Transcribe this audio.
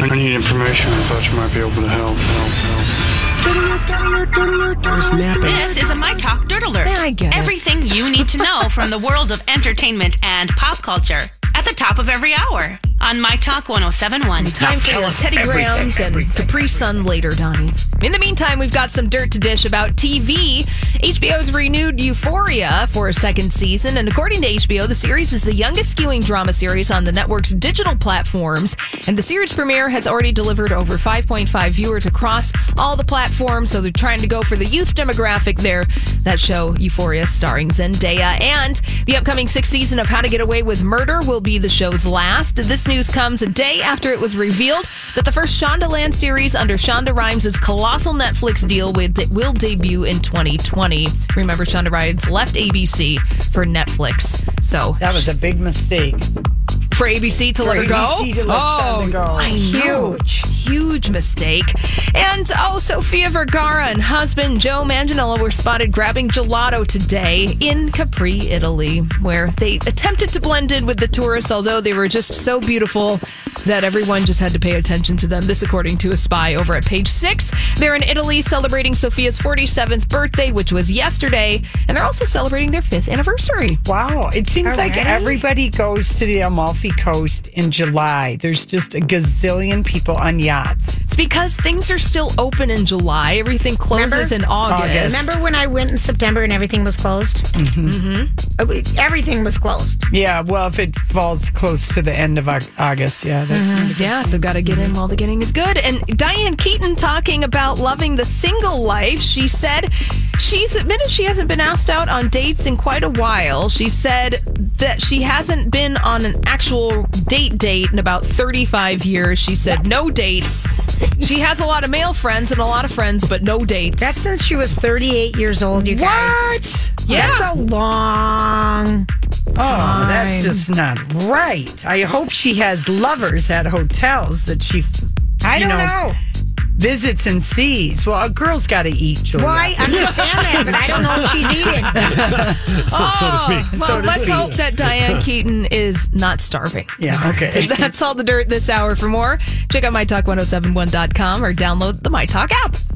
I need information. I thought you might be able to help. Help, help. There's. This is a My Talk Dirt Alert. Yeah, I get it. Everything you need to know from the world of entertainment and pop culture at the top of every hour on My Talk 1071. Time for your Teddy Grahams and Capri Sun later, Donnie. In the meantime, we've got some dirt to dish about TV. HBO's renewed Euphoria for a second season, and according to HBO, the series is the youngest skewing drama series on the network's digital platforms. And the series premiere has already delivered over 5.5 viewers across all the platforms, so they're trying to go for the youth demographic there. That show, Euphoria, starring Zendaya. And the upcoming sixth season of How to Get Away with Murder will be the show's last. This news comes a day after it was revealed that the first Shondaland series under Shonda Rhimes' colossal Netflix deal will, de- will debut in 2020. Remember, Shonda Rhimes left ABC for Netflix. So That was a big mistake. for ABC to let her go. ABC to let oh, Shonda go. I know. Huge. Huge mistake. And oh, Sofia Vergara and husband Joe Manganiello were spotted grabbing gelato today in Capri, Italy, where they attempted to blend in with the tourists, although they were just so beautiful that everyone just had to pay attention to them. This, according to a spy over at page six. They're in Italy celebrating Sofia's 47th birthday, which was yesterday, and they're also celebrating their fifth anniversary. Wow. It seems like Alrighty. everybody goes to the Amalfi Coast in July. There's just a gazillion people on yachts. It's because things are still open in July. Everything closes Remember? in August. August. Remember when I went in September and everything was closed? Mm-hmm. Everything was closed. Yeah, well, if it falls close to the end of August, yeah, that's not a good Yeah, so got to get in while the getting is good. And Diane Keaton talking about loving the single life. She said she's admitted she hasn't been asked out on dates in quite a while. She said that she hasn't been on an actual date date in about 35 years. She said no dates. She has a lot of male friends and a lot of friends, but no dates. That's since she was 38 years old, you guys. What? Yeah. That's a long. Oh, that's just not right. I hope she has lovers at hotels that she, I don't know, know. Visits and sees. Well, a girl's got to eat, Julia. Well, I understand that, but I don't know if she's eating. so to oh, speak. Well, so to let's speak. hope that Diane Keaton is not starving. Yeah, okay. That's all the dirt this hour. For more, check out mytalk1071.com or download the MyTalk app.